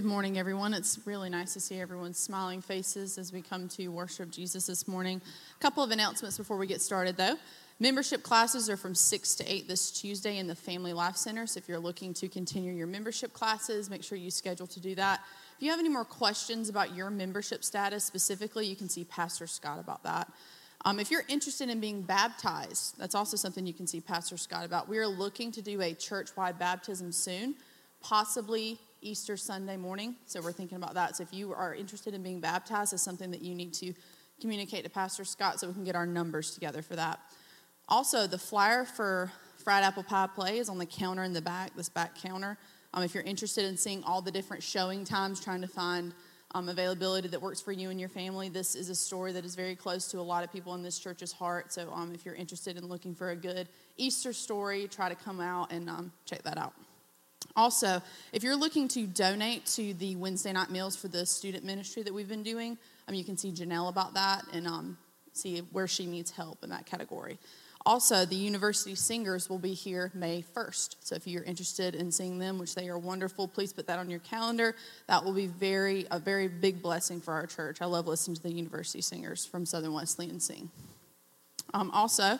Good morning, everyone. It's really nice to see everyone's smiling faces as we come to worship Jesus this morning. A couple of announcements before we get started, though. Membership classes are from 6 to 8 this Tuesday in the Family Life Center. So if you're looking to continue your membership classes, make sure you schedule to do that. If you have any more questions about your membership status specifically, you can see Pastor Scott about that. Um, if you're interested in being baptized, that's also something you can see Pastor Scott about. We are looking to do a church wide baptism soon, possibly Easter Sunday morning. So we're thinking about that. So if you are interested in being baptized, it's something that you need to communicate to Pastor Scott so we can get our numbers together for that. Also, the flyer for Fried Apple Pie Play is on the counter in the back, this back counter. Um, if you're interested in seeing all the different showing times, trying to find um, availability that works for you and your family, this is a story that is very close to a lot of people in this church's heart. So um, if you're interested in looking for a good Easter story, try to come out and um, check that out. Also, if you're looking to donate to the Wednesday night meals for the student ministry that we've been doing, um, you can see Janelle about that and um, see where she needs help in that category. Also, the university singers will be here May 1st. So if you're interested in seeing them, which they are wonderful, please put that on your calendar. That will be very a very big blessing for our church. I love listening to the university singers from Southern Wesleyan sing. Um, also,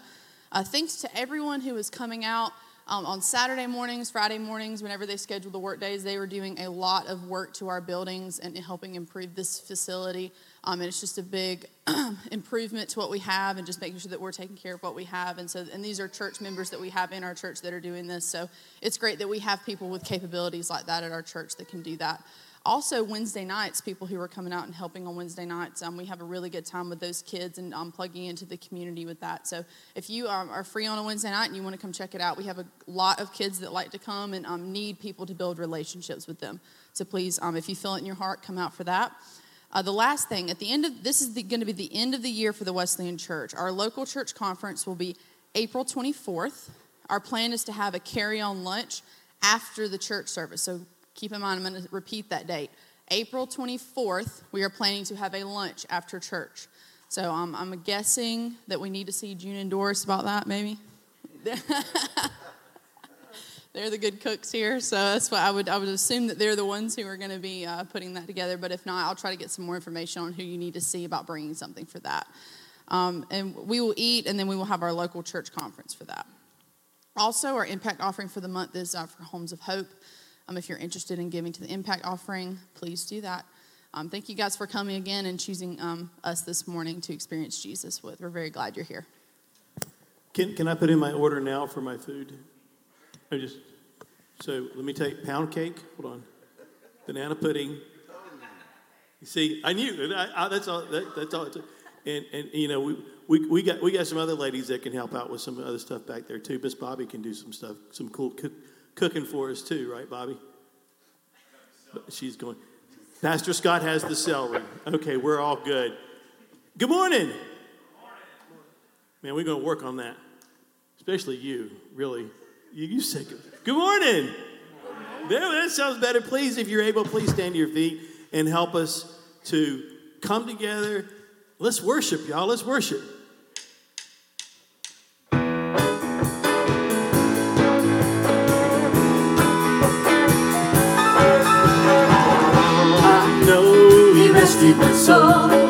uh, thanks to everyone who is coming out um, on Saturday mornings, Friday mornings, whenever they scheduled the work days, they were doing a lot of work to our buildings and helping improve this facility. Um, and it's just a big improvement to what we have and just making sure that we're taking care of what we have. And so, and these are church members that we have in our church that are doing this. So it's great that we have people with capabilities like that at our church that can do that. Also, Wednesday nights, people who are coming out and helping on Wednesday nights, um, we have a really good time with those kids and um, plugging into the community with that. So, if you um, are free on a Wednesday night and you want to come check it out, we have a lot of kids that like to come and um, need people to build relationships with them. So, please, um, if you feel it in your heart, come out for that. Uh, the last thing, at the end of this is going to be the end of the year for the Wesleyan Church. Our local church conference will be April 24th. Our plan is to have a carry on lunch after the church service. So, Keep in mind, I'm going to repeat that date. April 24th, we are planning to have a lunch after church. So um, I'm guessing that we need to see June and Doris about that, maybe. they're the good cooks here, so that's why I would I would assume that they're the ones who are going to be uh, putting that together. But if not, I'll try to get some more information on who you need to see about bringing something for that. Um, and we will eat, and then we will have our local church conference for that. Also, our impact offering for the month is uh, for Homes of Hope. Um, if you're interested in giving to the impact offering, please do that. Um, thank you guys for coming again and choosing um, us this morning to experience Jesus with. We're very glad you're here. Can, can I put in my order now for my food? I just so let me take pound cake. Hold on, banana pudding. You see, I knew I, I, that's all. That, that's all. And and you know we, we we got we got some other ladies that can help out with some other stuff back there too. Miss Bobby can do some stuff, some cool cook, cooking for us too, right, Bobby? She's going. Pastor Scott has the celery. Okay, we're all good. Good morning. Man, we're going to work on that. Especially you, really. You, you say good, good morning. There, that sounds better. Please, if you're able, please stand to your feet and help us to come together. Let's worship, y'all. Let's worship. Rescued my soul.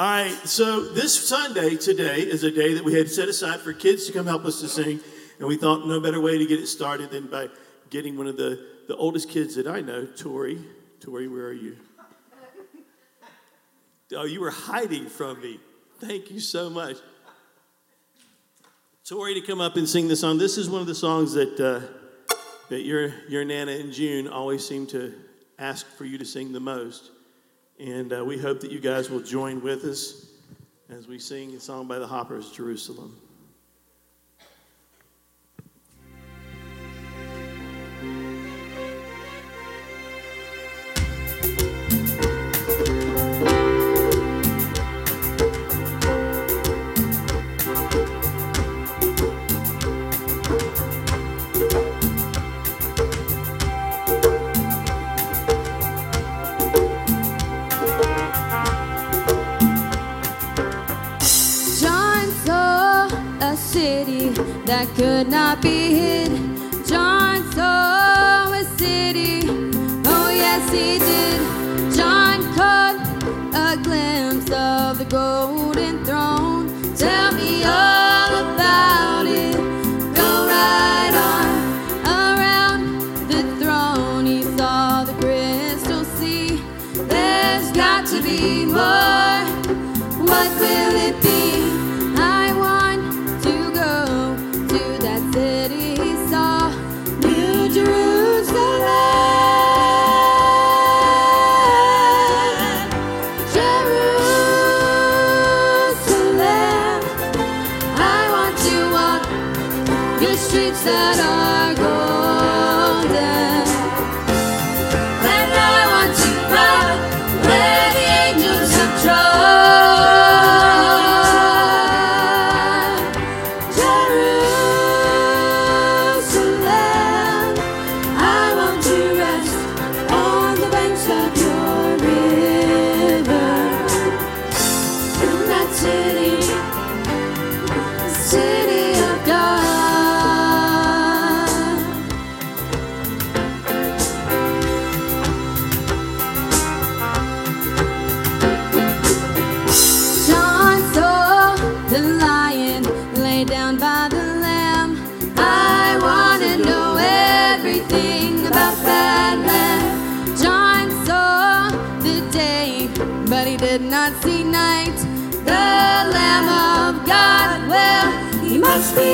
All right, so this Sunday today is a day that we had set aside for kids to come help us to sing, and we thought no better way to get it started than by getting one of the, the oldest kids that I know, Tori. Tori, where are you? Oh, you were hiding from me. Thank you so much. Tori to come up and sing the song. This is one of the songs that uh, that your your Nana and June always seem to ask for you to sing the most. And uh, we hope that you guys will join with us as we sing a song by the Hoppers, Jerusalem. That could not be hid. John saw a city, oh yes he did. John caught a glimpse of the golden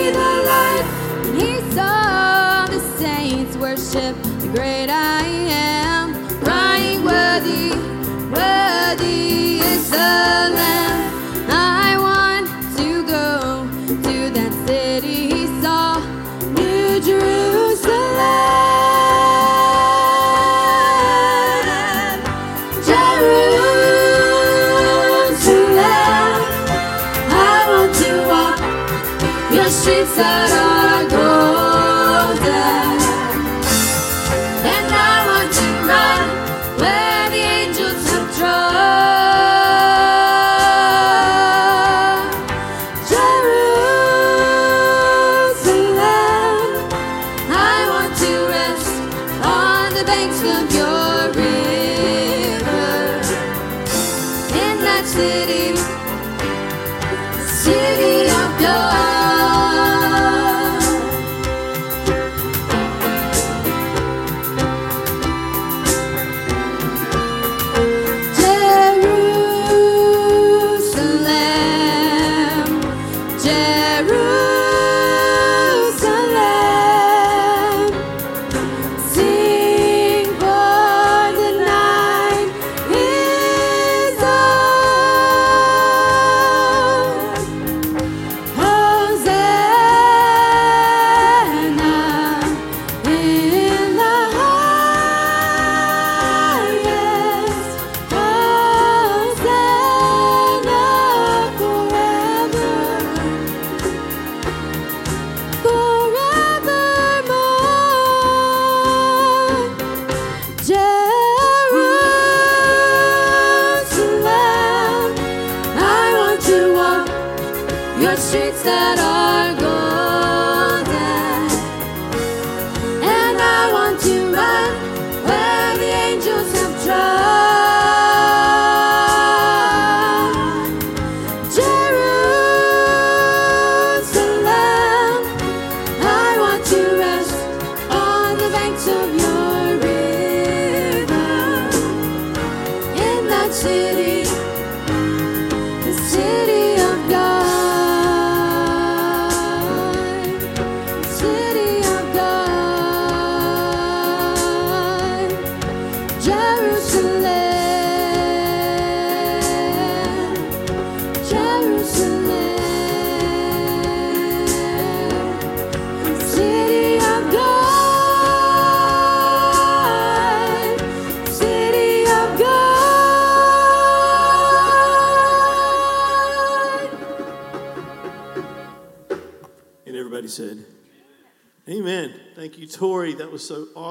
Baby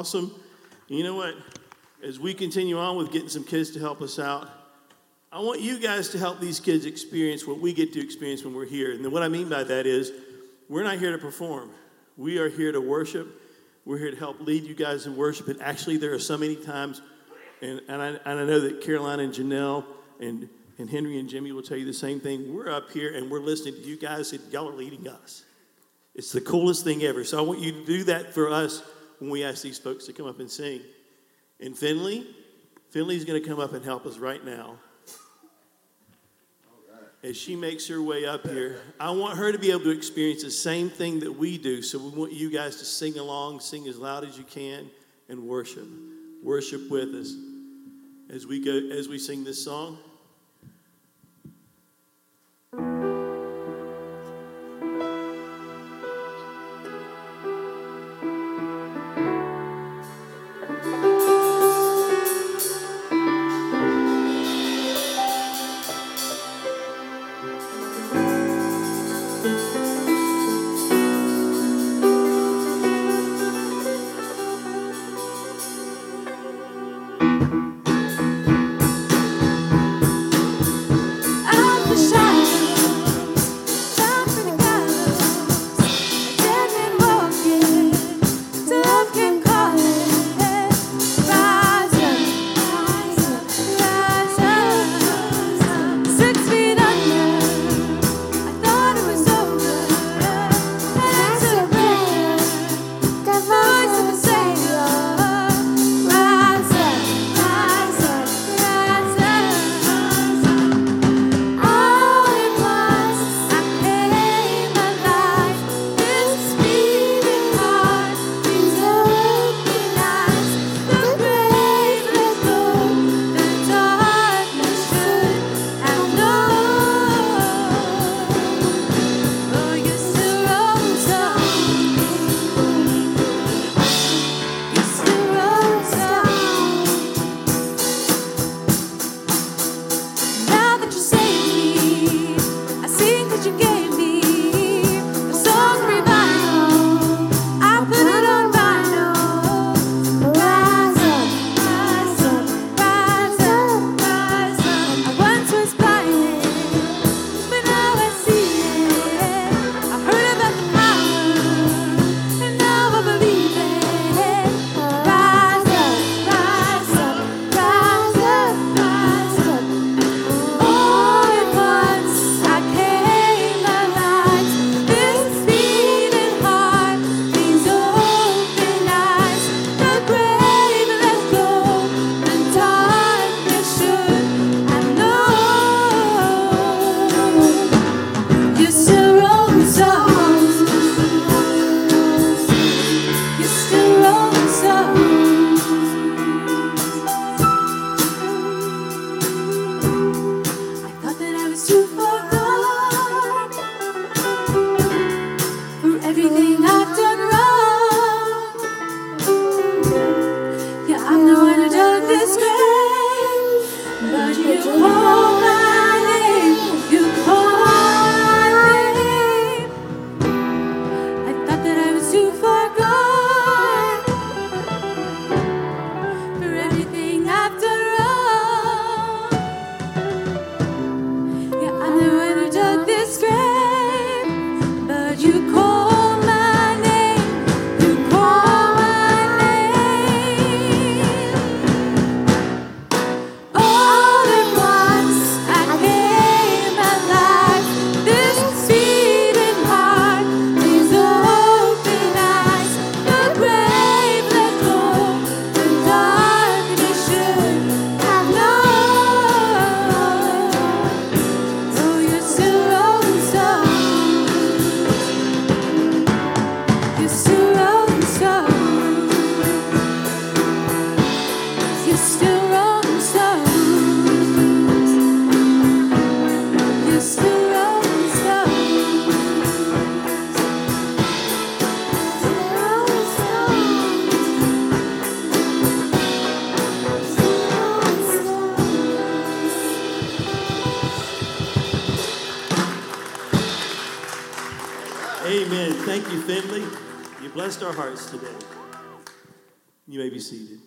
awesome. You know what? As we continue on with getting some kids to help us out, I want you guys to help these kids experience what we get to experience when we're here. And then what I mean by that is, we're not here to perform. We are here to worship. We're here to help lead you guys in worship. And actually, there are so many times, and, and, I, and I know that Caroline and Janelle and, and Henry and Jimmy will tell you the same thing. We're up here and we're listening to you guys, and y'all are leading us. It's the coolest thing ever. So I want you to do that for us when we ask these folks to come up and sing. And Finley, Finley's going to come up and help us right now. As she makes her way up here, I want her to be able to experience the same thing that we do. So we want you guys to sing along, sing as loud as you can, and worship. Worship with us as we go as we sing this song. Finley. You blessed our hearts today. You may be seated.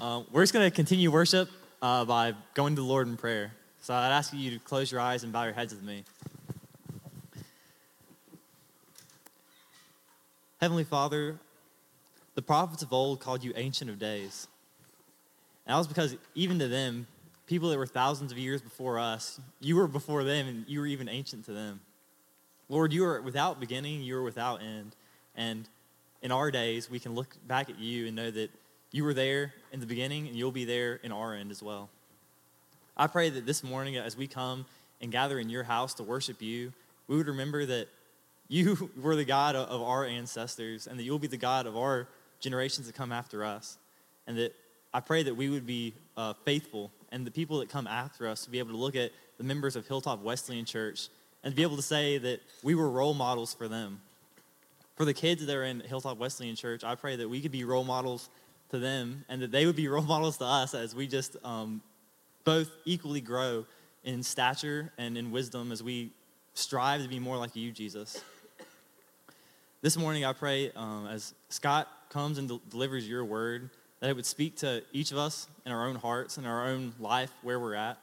Um, we're just going to continue worship uh, by going to the Lord in prayer. So I'd ask you to close your eyes and bow your heads with me. Heavenly Father, the prophets of old called you Ancient of Days. And that was because even to them, people that were thousands of years before us, you were before them and you were even ancient to them. Lord, you are without beginning, you are without end. And in our days, we can look back at you and know that you were there in the beginning and you'll be there in our end as well. I pray that this morning, as we come and gather in your house to worship you, we would remember that you were the God of our ancestors and that you'll be the God of our generations that come after us. And that I pray that we would be uh, faithful and the people that come after us to be able to look at the members of Hilltop Wesleyan Church and to be able to say that we were role models for them. For the kids that are in Hilltop Wesleyan Church, I pray that we could be role models to them and that they would be role models to us as we just um, both equally grow in stature and in wisdom as we strive to be more like you, Jesus. This morning, I pray um, as Scott comes and de- delivers your word, that it would speak to each of us in our own hearts and our own life where we're at.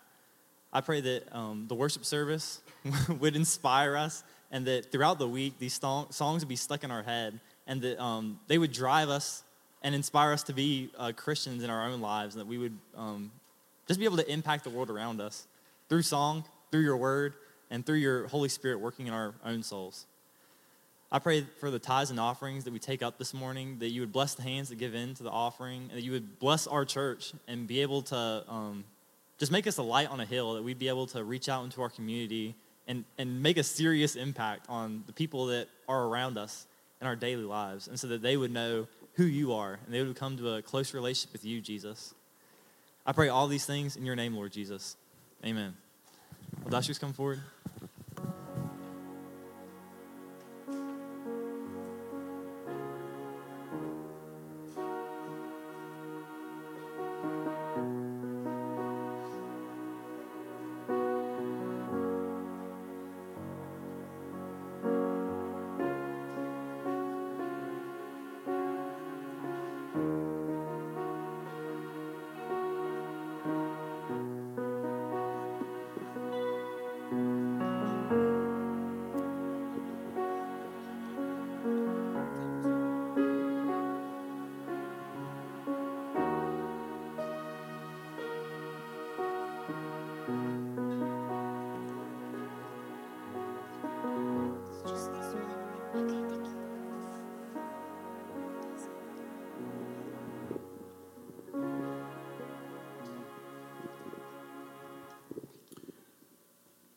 I pray that um, the worship service would inspire us and that throughout the week, these song- songs would be stuck in our head and that um, they would drive us and inspire us to be uh, Christians in our own lives and that we would um, just be able to impact the world around us through song, through your word, and through your Holy Spirit working in our own souls. I pray for the tithes and offerings that we take up this morning, that you would bless the hands that give in to the offering, and that you would bless our church and be able to um, just make us a light on a hill, that we'd be able to reach out into our community and, and make a serious impact on the people that are around us in our daily lives, and so that they would know who you are and they would come to a close relationship with you, Jesus. I pray all these things in your name, Lord Jesus. Amen. Will Dashers come forward?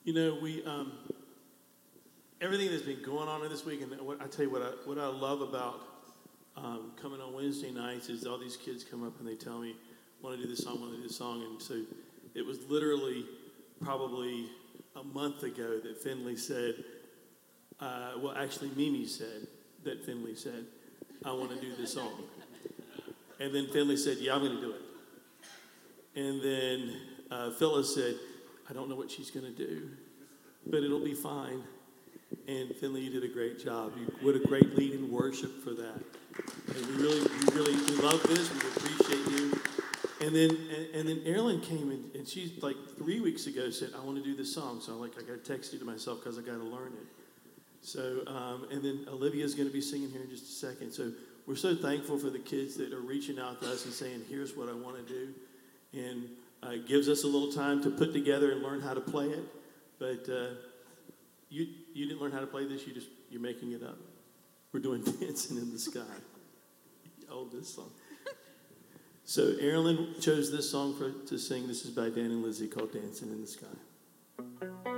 You know, we um, everything that's been going on this week, and what, I tell you what I what I love about um, coming on Wednesday nights is all these kids come up and they tell me, "Want to do this song? Want to do this song?" And so it was literally probably a month ago that Finley said, uh, well, actually Mimi said that Finley said, "I want to do this song," and then Finley said, "Yeah, I'm going to do it," and then uh, Phyllis said. Don't know what she's going to do, but it'll be fine. And Finley, you did a great job. You, what a great lead in worship for that. And we really, we really, we love this. We appreciate you. And then, and, and then Erin came in, and she like three weeks ago said, "I want to do this song." So I'm like, I got to text you to myself because I got to learn it. So, um, and then Olivia's going to be singing here in just a second. So we're so thankful for the kids that are reaching out to us and saying, "Here's what I want to do," and uh, gives us a little time to put together and learn how to play it. But uh, you you didn't learn how to play this. You just you're making it up. We're doing dancing in the sky. Oh, this song. So Erin chose this song for to sing. This is by Dani and Lizzy called "Dancing in the Sky."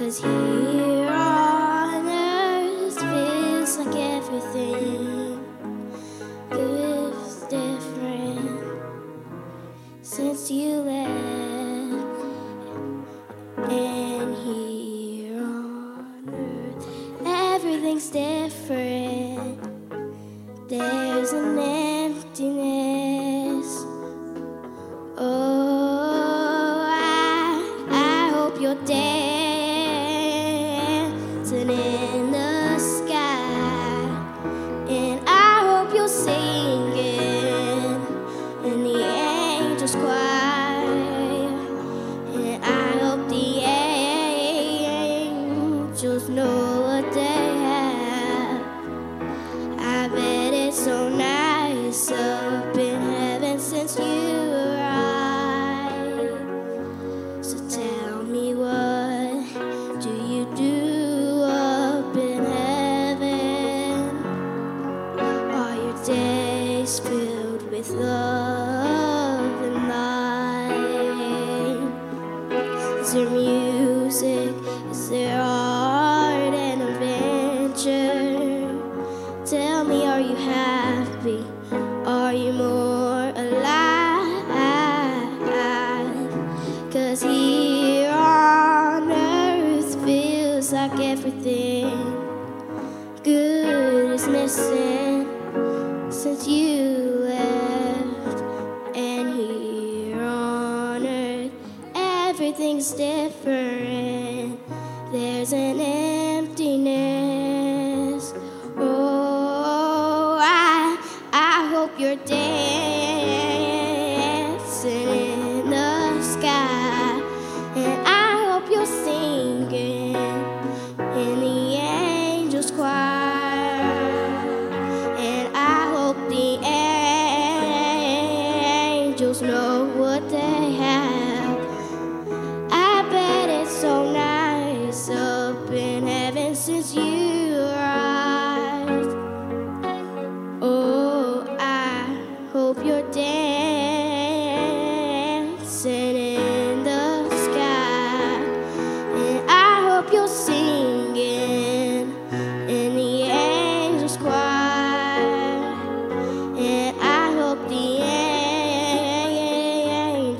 Cause here Tell me, are you happy?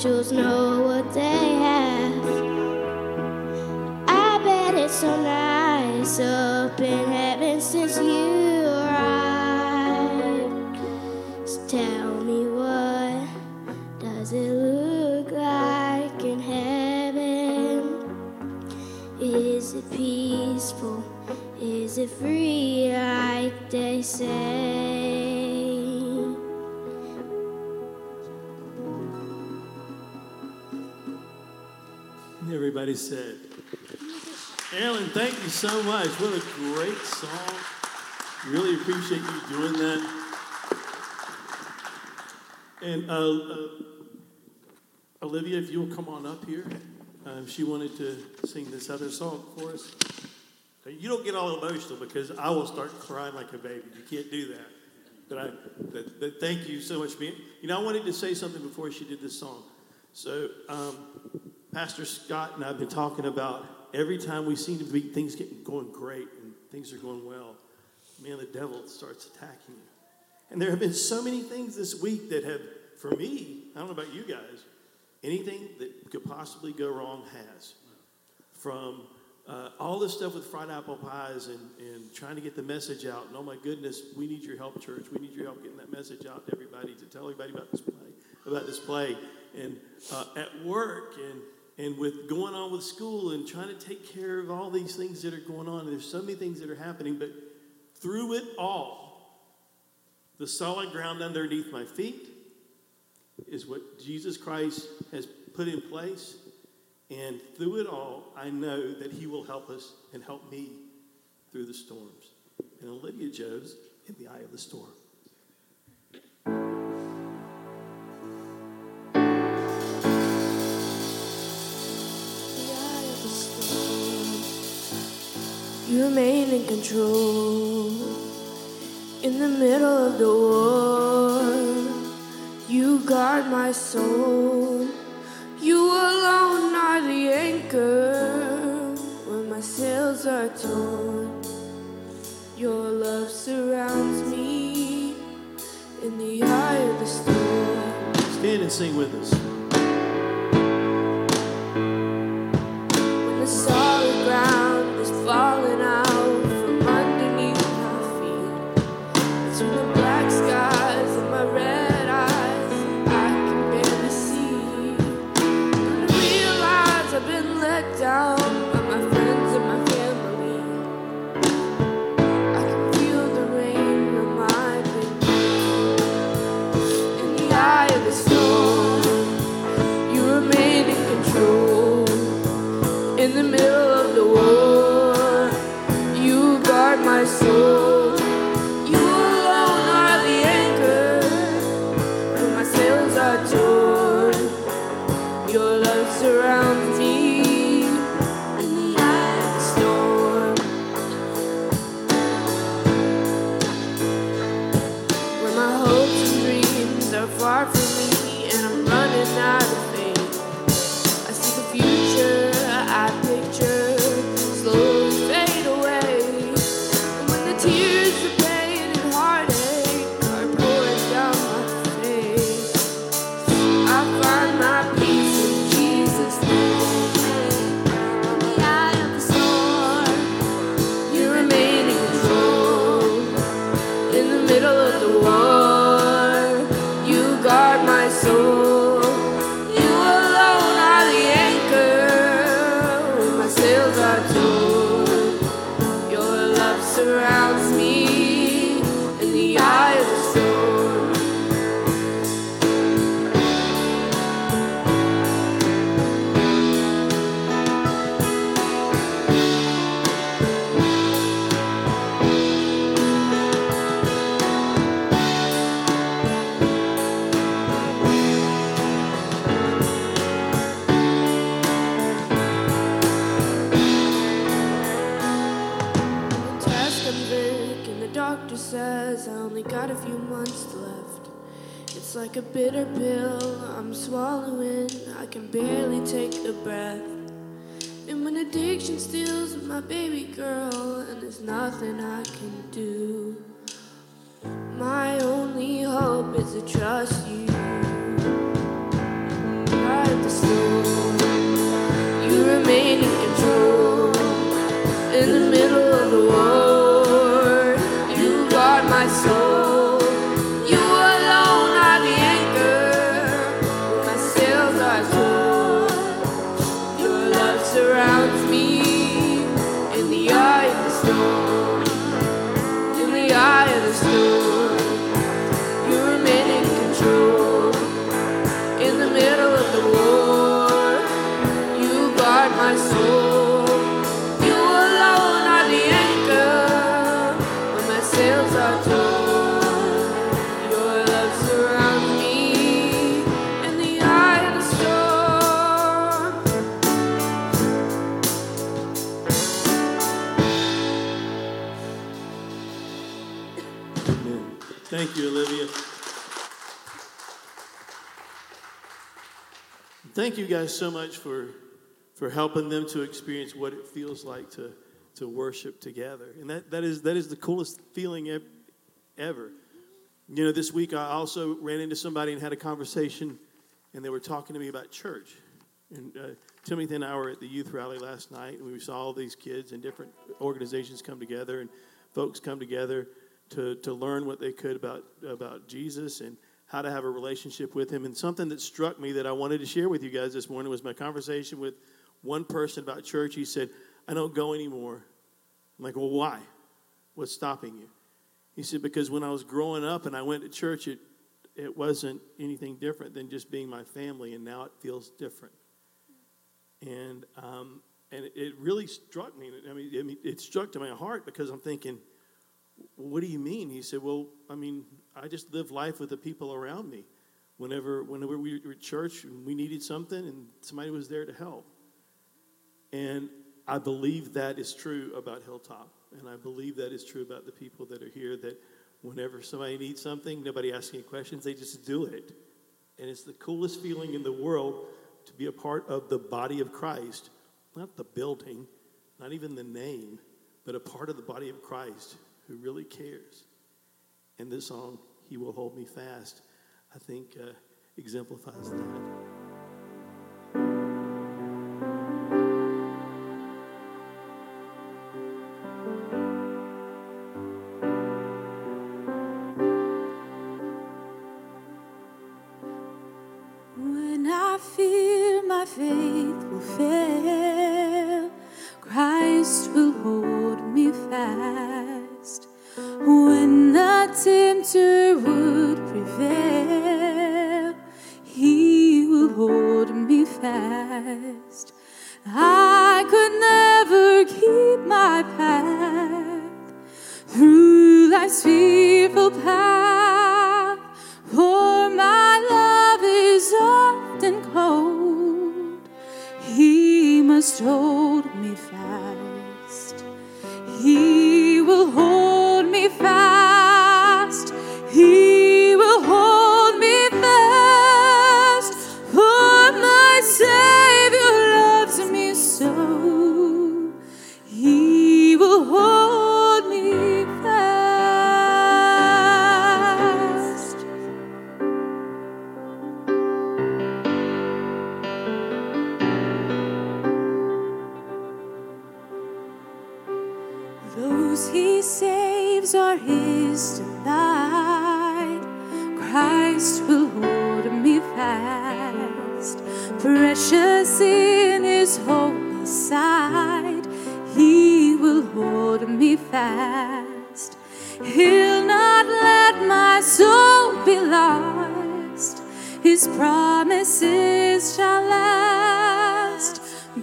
Angels know what they have. I bet it's so nice up in heaven since you arrived. So tell me what does it look like in heaven? Is it peaceful? Is it free like they say? Everybody said, Alan, thank you so much. What a great song. Really appreciate you doing that. And uh, uh, Olivia, if you'll come on up here. Um, she wanted to sing this other song for us. You don't get all emotional because I will start crying like a baby. You can't do that. But I, but, but thank you so much. for being- You know, I wanted to say something before she did this song. So, um, Pastor Scott and I have been talking about every time we seem to be things getting going great and things are going well, man, the devil starts attacking you. And there have been so many things this week that have, for me, I don't know about you guys, anything that could possibly go wrong has. From uh, all this stuff with fried apple pies and, and trying to get the message out, and oh my goodness, we need your help, church. We need your help getting that message out to everybody, to tell everybody about this play, about this play. And uh, at work and and with going on with school and trying to take care of all these things that are going on. There's so many things that are happening, but through it all, the solid ground underneath my feet is what Jesus Christ has put in place. And through it all, I know that He will help us and help me through the storms. And Olivia Joe's in the eye of the storm. You remain in control in the middle of the war. You guard my soul. You alone are the anchor when my sails are torn. Your love surrounds me in the eye of the storm. Stand and sing with us. Take a breath. And when addiction steals my baby girl, and there's nothing I can do, my only hope is to trust you. Guys so much for for helping them to experience what it feels like to to worship together. And that, that is that is the coolest feeling ev- ever. You know, this week I also ran into somebody and had a conversation, and they were talking to me about church. And uh, Timothy and I were at the youth rally last night, and we saw all these kids and different organizations come together, and folks come together to, to learn what they could about, about Jesus and how to have a relationship with Him. And something that struck me that I wanted to share with you guys this morning was my conversation with one person about church. He said, I don't go anymore. I'm like, well, why? What's stopping you? He said, because when I was growing up and I went to church, it, it wasn't anything different than just being my family, and now it feels different. And, um, and it really struck me. I mean, I mean, it struck to my heart because I'm thinking, what do you mean? He said, well, I mean, I just live life with the people around me. Whenever, whenever we were at church and we needed something and somebody was there to help. And I believe that is true about Hilltop. And I believe that is true about the people that are here that whenever somebody needs something, nobody asks any questions, they just do it. And it's the coolest feeling in the world to be a part of the body of Christ, not the building, not even the name, but a part of the body of Christ who really cares. And this song, He Will Hold Me Fast, I think uh, exemplifies that.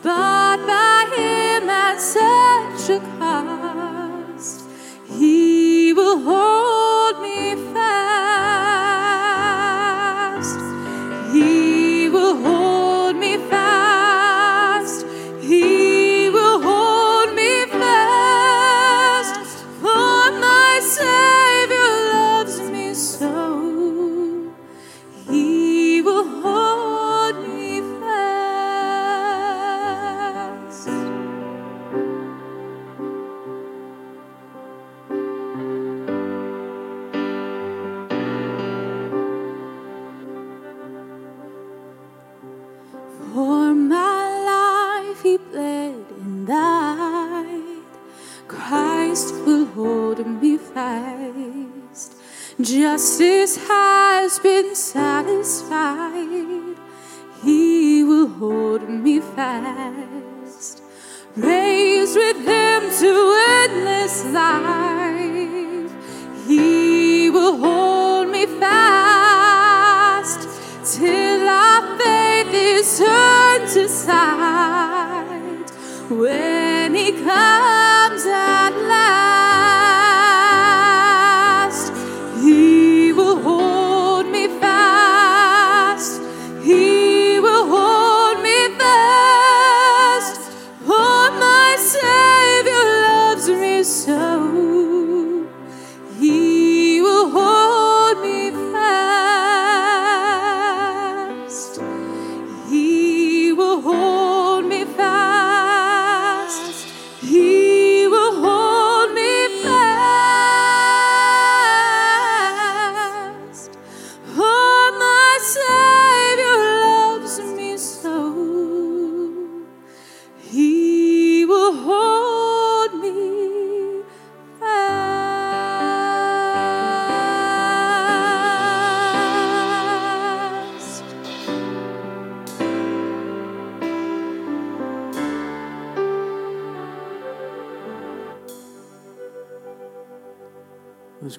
Bought by him at such a cost. He will hold Justice has been satisfied. He will hold me fast. Raised with him to endless life. He will hold me fast till our faith is turned to sight. When he comes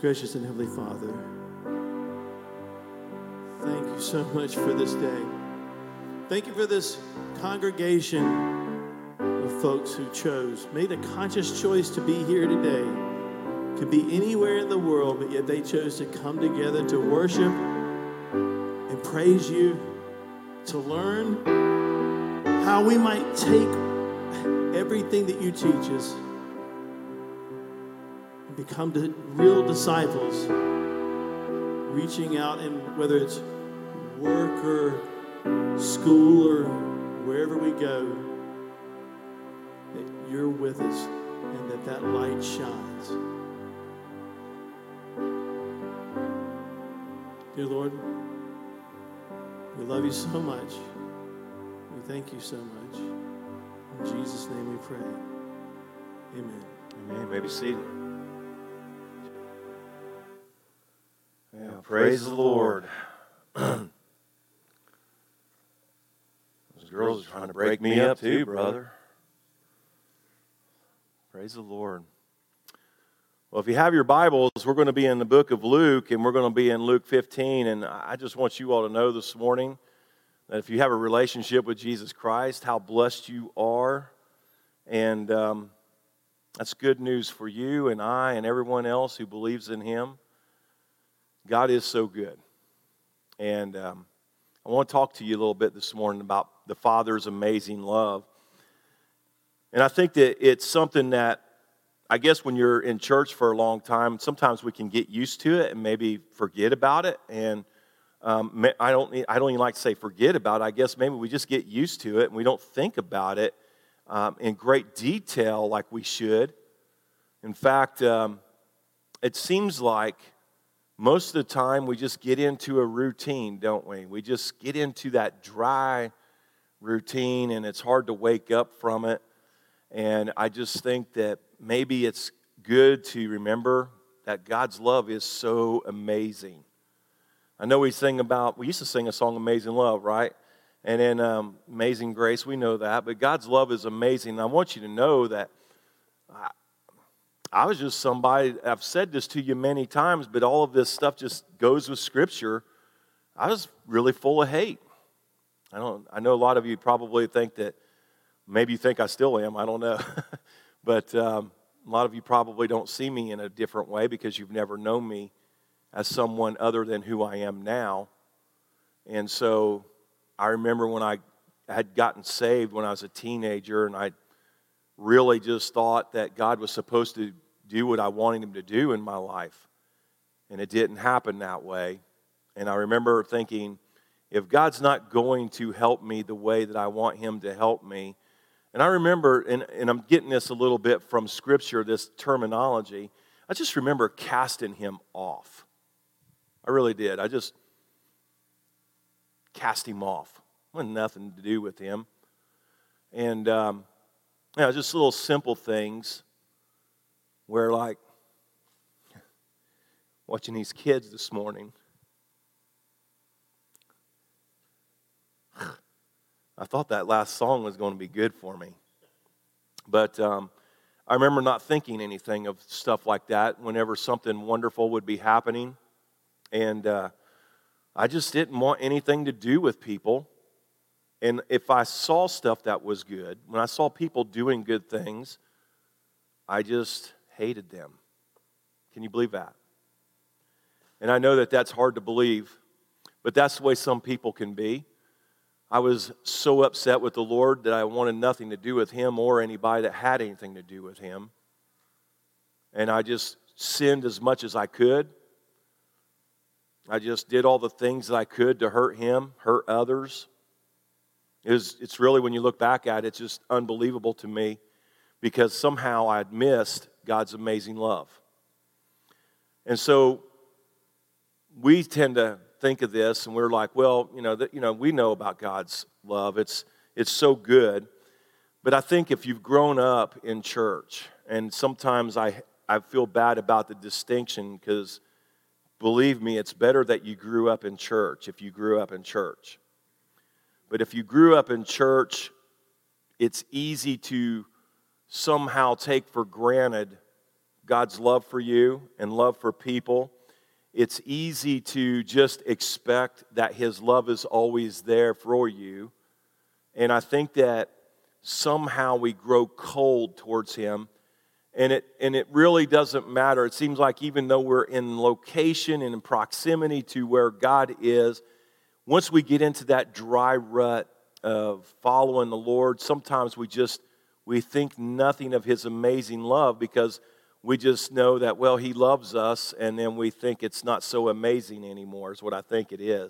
gracious and Heavenly Father, thank you so much for this day. Thank you for this congregation of folks who chose, made a conscious choice to be here today. Could be anywhere in the world, but yet they chose to come together to worship and praise you, to learn how we might take everything that you teach us become the real disciples, reaching out and whether it's work or school or wherever we go, that you're with us and that that light shines. Dear Lord, we love you so much. We thank you so much. In Jesus' name we pray. Amen. Amen. May be seated. Praise the Lord. Those girls are trying to break me up too, brother. Praise the Lord. Well, if you have your Bibles, we're going to be in the book of Luke, and we're going to be in Luke 15. And I just want you all to know this morning that if you have a relationship with Jesus Christ, how blessed you are. And um, that's good news for you and I and everyone else who believes in Him. God is so good. And um, I want to talk to you a little bit this morning about the Father's amazing love. And I think that it's something that I guess when you're in church for a long time, sometimes we can get used to it and maybe forget about it. And um, I don't, I don't even like to say forget about it. I guess maybe we just get used to it and we don't think about it um, in great detail like we should. In fact, um, it seems like most of the time we just get into a routine, don't we? We just get into that dry routine and it's hard to wake up from it. And I just think that maybe it's good to remember that God's love is so amazing. I know we sing about, we used to sing a song, Amazing Love, right? And then um, Amazing Grace, we know that. But God's love is amazing. And I want you to know that I was just somebody, I've said this to you many times, but all of this stuff just goes with Scripture. I was really full of hate. I, don't, I know a lot of you probably think that maybe you think I still am, I don't know. but um, a lot of you probably don't see me in a different way because you've never known me as someone other than who I am now. And so I remember when I had gotten saved when I was a teenager, and I really just thought that God was supposed to do what I wanted Him to do in my life. And it didn't happen that way. And I remember thinking, if God's not going to help me the way that I want Him to help me, and I remember, and, and I'm getting this a little bit from Scripture, this terminology, I just remember casting Him off. I really did. I just cast Him off. Wanted nothing to do with Him. And, um, you know, just little simple things where, like, watching these kids this morning, I thought that last song was going to be good for me. But um, I remember not thinking anything of stuff like that whenever something wonderful would be happening. And uh, I just didn't want anything to do with people. And if I saw stuff that was good, when I saw people doing good things, I just hated them. Can you believe that? And I know that that's hard to believe, but that's the way some people can be. I was so upset with the Lord that I wanted nothing to do with Him or anybody that had anything to do with Him. And I just sinned as much as I could. I just did all the things that I could to hurt Him, hurt others. It was, it's really, when you look back at it, it's just unbelievable to me because somehow I'd missed God's amazing love. And so we tend to think of this and we're like, well, you know, that, you know, we know about God's love. It's it's so good. But I think if you've grown up in church, and sometimes I I feel bad about the distinction because believe me, it's better that you grew up in church if you grew up in church. But if you grew up in church, it's easy to somehow take for granted God's love for you and love for people it's easy to just expect that His love is always there for you. And I think that somehow we grow cold towards Him. And it, and it really doesn't matter. It seems like even though we're in location and in proximity to where God is, once we get into that dry rut of following the Lord, sometimes we just we think nothing of his amazing love because we just know that, well, he loves us, and then we think it's not so amazing anymore, is what I think it is.